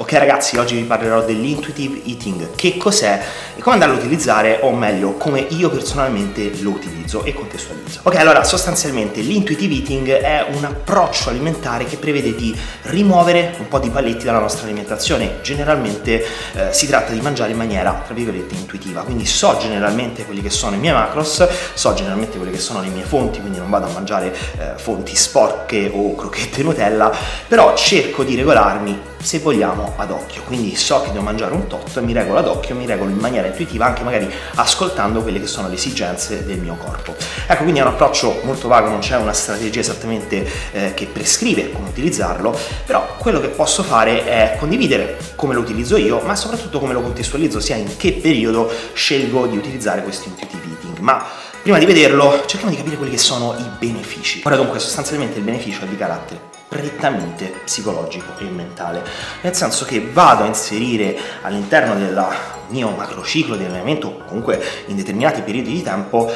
Ok ragazzi, oggi vi parlerò dell'intuitive eating, che cos'è e come andarlo a utilizzare, o meglio, come io personalmente lo utilizzo e contestualizzo. Ok, allora sostanzialmente l'intuitive eating è un approccio alimentare che prevede di rimuovere un po' di paletti dalla nostra alimentazione. Generalmente eh, si tratta di mangiare in maniera, tra virgolette, intuitiva, quindi so generalmente quelli che sono i miei macros, so generalmente quelle che sono le mie fonti, quindi non vado a mangiare eh, fonti sporche o crocchette Nutella, però cerco di regolarmi se vogliamo ad occhio, quindi so che devo mangiare un tot, mi regolo ad occhio, mi regolo in maniera intuitiva, anche magari ascoltando quelle che sono le esigenze del mio corpo. Ecco, quindi è un approccio molto vago, non c'è una strategia esattamente eh, che prescrive come utilizzarlo, però quello che posso fare è condividere come lo utilizzo io, ma soprattutto come lo contestualizzo, sia in che periodo scelgo di utilizzare questo intuitive eating. Ma prima di vederlo, cerchiamo di capire quelli che sono i benefici. Ora dunque, sostanzialmente il beneficio è di carattere prettamente psicologico e mentale, nel senso che vado a inserire all'interno del mio macrociclo di allenamento, comunque in determinati periodi di tempo,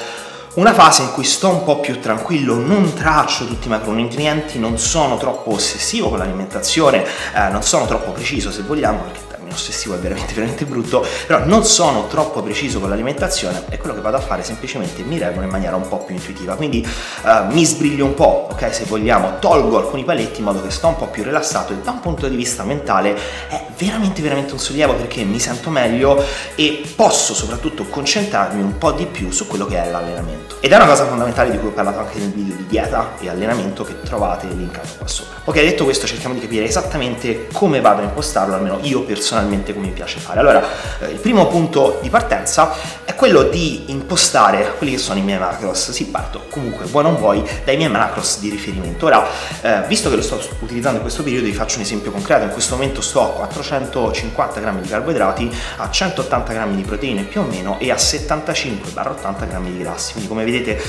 una fase in cui sto un po' più tranquillo, non traccio tutti i macronutrienti, non sono troppo ossessivo con l'alimentazione, eh, non sono troppo preciso se vogliamo, perché ossessivo è veramente veramente brutto, però non sono troppo preciso con l'alimentazione e quello che vado a fare semplicemente mi regolo in maniera un po' più intuitiva, quindi uh, mi sbriglio un po', ok, se vogliamo, tolgo alcuni paletti in modo che sto un po' più rilassato e da un punto di vista mentale è veramente veramente un sollievo perché mi sento meglio e posso soprattutto concentrarmi un po' di più su quello che è l'allenamento. Ed è una cosa fondamentale di cui ho parlato anche nel video di dieta e allenamento che trovate linkato qua sopra. Ok, detto questo cerchiamo di capire esattamente come vado a impostarlo, almeno io personalmente personalmente come mi piace fare. Allora, eh, il primo punto di partenza è quello di impostare quelli che sono i miei macros. Si parto comunque, vuoi non vuoi, dai miei macros di riferimento. Ora, eh, visto che lo sto utilizzando in questo periodo, vi faccio un esempio concreto. In questo momento sto a 450 grammi di carboidrati, a 180 grammi di proteine più o meno e a 75-80 grammi di grassi. Quindi come vedete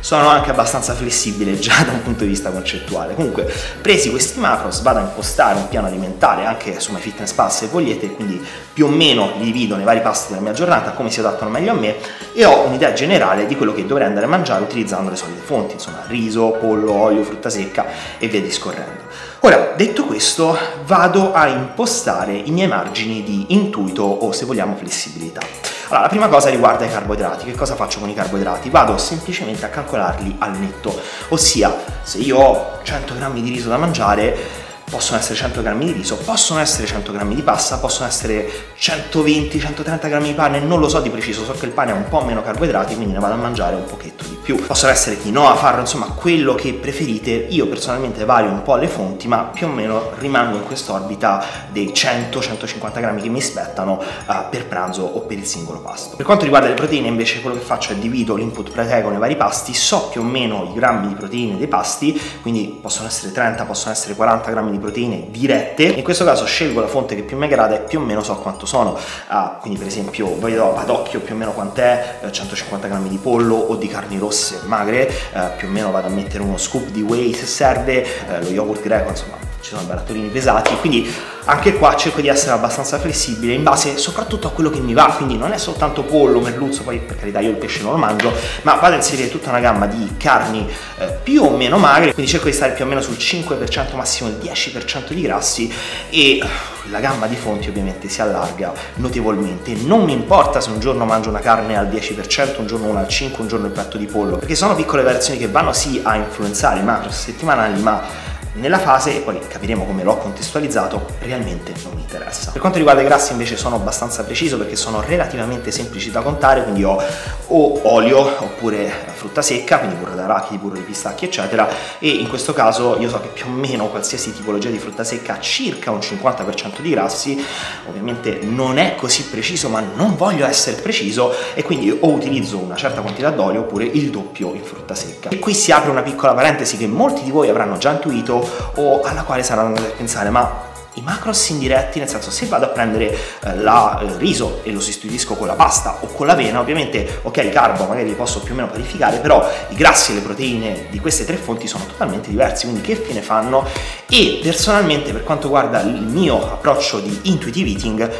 sono anche abbastanza flessibile già da un punto di vista concettuale. Comunque, presi questi macros, vado a impostare un piano alimentare anche su MyFitnessPal se vogliate vedete, quindi più o meno li divido nei vari pasti della mia giornata, come si adattano meglio a me e ho un'idea generale di quello che dovrei andare a mangiare utilizzando le solite fonti, insomma riso, pollo, olio, frutta secca e via discorrendo. Ora, detto questo, vado a impostare i miei margini di intuito o se vogliamo flessibilità. Allora, la prima cosa riguarda i carboidrati. Che cosa faccio con i carboidrati? Vado semplicemente a calcolarli al netto, ossia se io ho 100 grammi di riso da mangiare, possono essere 100 grammi di riso, possono essere 100 grammi di pasta, possono essere 120-130 grammi di pane, non lo so di preciso, so che il pane ha un po' meno carboidrati, quindi ne vado a mangiare un pochetto di più. Possono essere quinoa, farro, insomma quello che preferite. Io personalmente vario un po' le fonti, ma più o meno rimango in quest'orbita dei 100-150 grammi che mi spettano uh, per pranzo o per il singolo pasto. Per quanto riguarda le proteine invece quello che faccio è divido l'input proteico nei vari pasti, so più o meno i grammi di proteine dei pasti, quindi possono essere 30, possono essere 40 grammi di proteine dirette. In questo caso scelgo la fonte che più mi aggrada e più o meno so quanto sono. Ah, quindi per esempio vedo ad occhio più o meno quant'è, 150 eh, grammi di pollo o di carni rosse magre, eh, più o meno vado a mettere uno scoop di whey se serve, eh, lo yogurt greco, insomma ci sono barattolini pesati, quindi anche qua cerco di essere abbastanza flessibile in base soprattutto a quello che mi va, quindi non è soltanto pollo, merluzzo, poi per carità io il pesce non lo mangio, ma vado a inserire tutta una gamma di carni eh, più o meno magre, quindi cerco di stare più o meno sul 5%, massimo il 10% di grassi e la gamma di fonti ovviamente si allarga notevolmente. Non mi importa se un giorno mangio una carne al 10%, un giorno una al 5%, un giorno il petto di pollo, perché sono piccole variazioni che vanno sì a influenzare i macro settimanali, ma nella fase, e poi capiremo come l'ho contestualizzato, realmente non mi interessa. Per quanto riguarda i grassi invece sono abbastanza preciso perché sono relativamente semplici da contare, quindi ho o olio oppure frutta secca, quindi burro d'arachidi, burro di pistacchi eccetera, e in questo caso io so che più o meno qualsiasi tipologia di frutta secca ha circa un 50% di grassi, ovviamente non è così preciso ma non voglio essere preciso e quindi o utilizzo una certa quantità d'olio oppure il doppio in frutta secca. E qui si apre una piccola parentesi che molti di voi avranno già intuito o alla quale saranno andati a pensare ma i macros indiretti, nel senso se vado a prendere eh, la, il riso e lo sostituisco con la pasta o con l'avena, ovviamente ok il carbo magari li posso più o meno parificare, però i grassi e le proteine di queste tre fonti sono totalmente diversi, quindi che fine fanno? E personalmente per quanto riguarda il mio approccio di intuitive eating,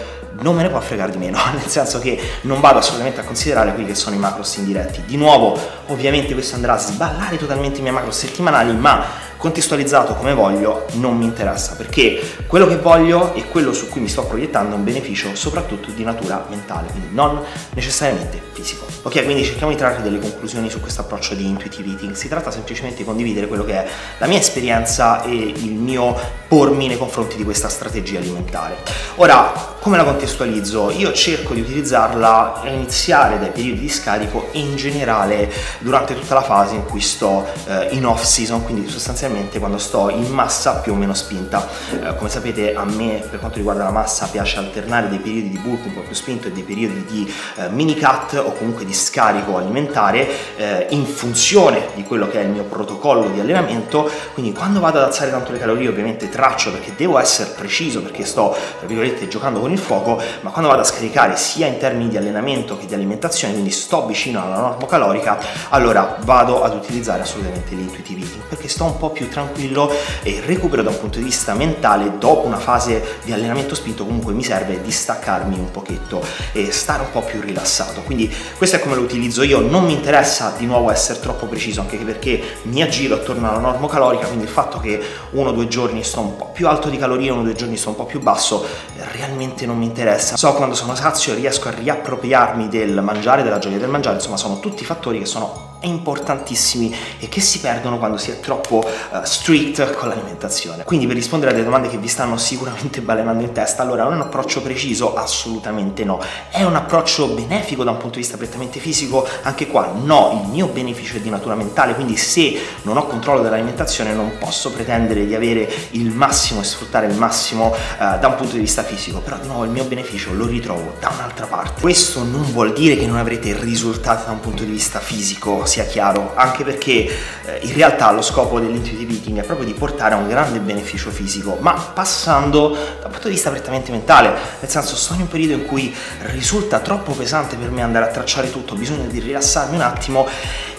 non me ne può fregare di meno, nel senso che non vado assolutamente a considerare quelli che sono i macros indiretti. Di nuovo, ovviamente questo andrà a sballare totalmente i miei macros settimanali, ma contestualizzato come voglio non mi interessa perché quello che voglio e quello su cui mi sto proiettando è un beneficio soprattutto di natura mentale, quindi non necessariamente fisico. Ok, quindi cerchiamo di trarre delle conclusioni su questo approccio di intuitive eating. Si tratta semplicemente di condividere quello che è la mia esperienza e il mio pormi nei confronti di questa strategia alimentare. Ora, come la contestualizzo? Io cerco di utilizzarla a iniziare dai periodi di scarico e in generale durante tutta la fase in cui sto eh, in off season, quindi sostanzialmente quando sto in massa più o meno spinta. Eh, come sapete a me per quanto riguarda la massa piace alternare dei periodi di bulk un po' più spinto e dei periodi di eh, mini cut o comunque di scarico alimentare eh, in funzione di quello che è il mio protocollo di allenamento, quindi quando vado ad alzare tanto le calorie ovviamente traccio perché devo essere preciso perché sto tra virgolette giocando con il fuoco, ma quando vado a scaricare sia in termini di allenamento che di alimentazione, quindi sto vicino alla norma calorica, allora vado ad utilizzare assolutamente l'intuitive eating perché sto un po' più tranquillo e recupero da un punto di vista mentale dopo una fase di allenamento spinto comunque mi serve distaccarmi un pochetto e stare un po' più rilassato. Quindi questo è come lo utilizzo io, non mi interessa di nuovo essere troppo preciso anche perché mi aggiro attorno alla norma calorica, quindi il fatto che uno o due giorni sto un po' più alto di calorie, uno o due giorni sto un po' più basso, realmente non mi interessa. So quando sono sazio riesco a riappropriarmi del mangiare, della gioia del mangiare, insomma sono tutti fattori che sono importantissimi e che si perdono quando si è troppo uh, strict con l'alimentazione. Quindi per rispondere a delle domande che vi stanno sicuramente balenando in testa, allora è un approccio preciso? Assolutamente no. È un approccio benefico da un punto di vista prettamente fisico? Anche qua no, il mio beneficio è di natura mentale, quindi se non ho controllo dell'alimentazione non posso pretendere di avere il massimo e sfruttare il massimo uh, da un punto di vista fisico, però di nuovo il mio beneficio lo ritrovo da un'altra parte. Questo non vuol dire che non avrete risultati da un punto di vista fisico, sia chiaro, anche perché eh, in realtà lo scopo dell'intuitive eating è proprio di portare a un grande beneficio fisico, ma passando dal punto di vista prettamente mentale, nel senso sto in un periodo in cui risulta troppo pesante per me andare a tracciare tutto, ho bisogno di rilassarmi un attimo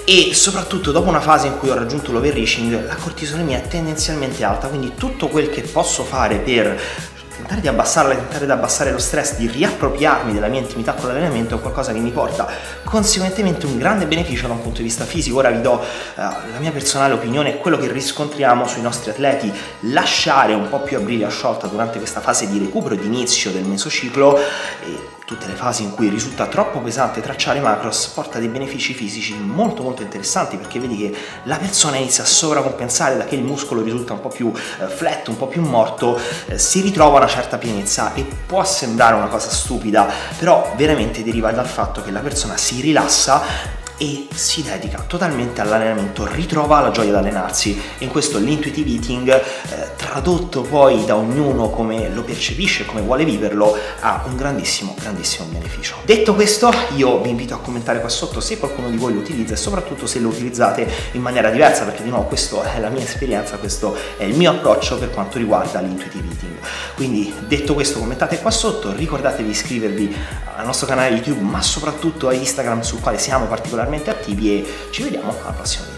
e soprattutto dopo una fase in cui ho raggiunto l'overreaching la cortisolemia è tendenzialmente alta, quindi tutto quel che posso fare per tentare di abbassarla, tentare di abbassare lo stress, di riappropriarmi della mia intimità con l'allenamento è qualcosa che mi porta conseguentemente un grande beneficio da un punto di vista fisico. Ora vi do uh, la mia personale opinione, quello che riscontriamo sui nostri atleti, lasciare un po' più a briglia sciolta durante questa fase di recupero di inizio del mesociclo e tutte le fasi in cui risulta troppo pesante tracciare macros porta dei benefici fisici molto molto interessanti perché vedi che la persona inizia a sovracompensare da che il muscolo risulta un po' più eh, flat, un po' più morto, eh, si ritrova una certa pienezza e può sembrare una cosa stupida, però veramente deriva dal fatto che la persona si rilassa e si dedica totalmente all'allenamento, ritrova la gioia di allenarsi e in questo l'intuitive eating eh, tradotto poi da ognuno come lo percepisce, come vuole viverlo, ha un grandissimo, grandissimo beneficio. Detto questo, io vi invito a commentare qua sotto se qualcuno di voi lo utilizza e soprattutto se lo utilizzate in maniera diversa, perché di nuovo questa è la mia esperienza, questo è il mio approccio per quanto riguarda l'intuitive eating. Quindi detto questo commentate qua sotto, ricordatevi di iscrivervi al nostro canale YouTube, ma soprattutto a Instagram sul quale siamo particolarmente attivi e ci vediamo al prossimo video.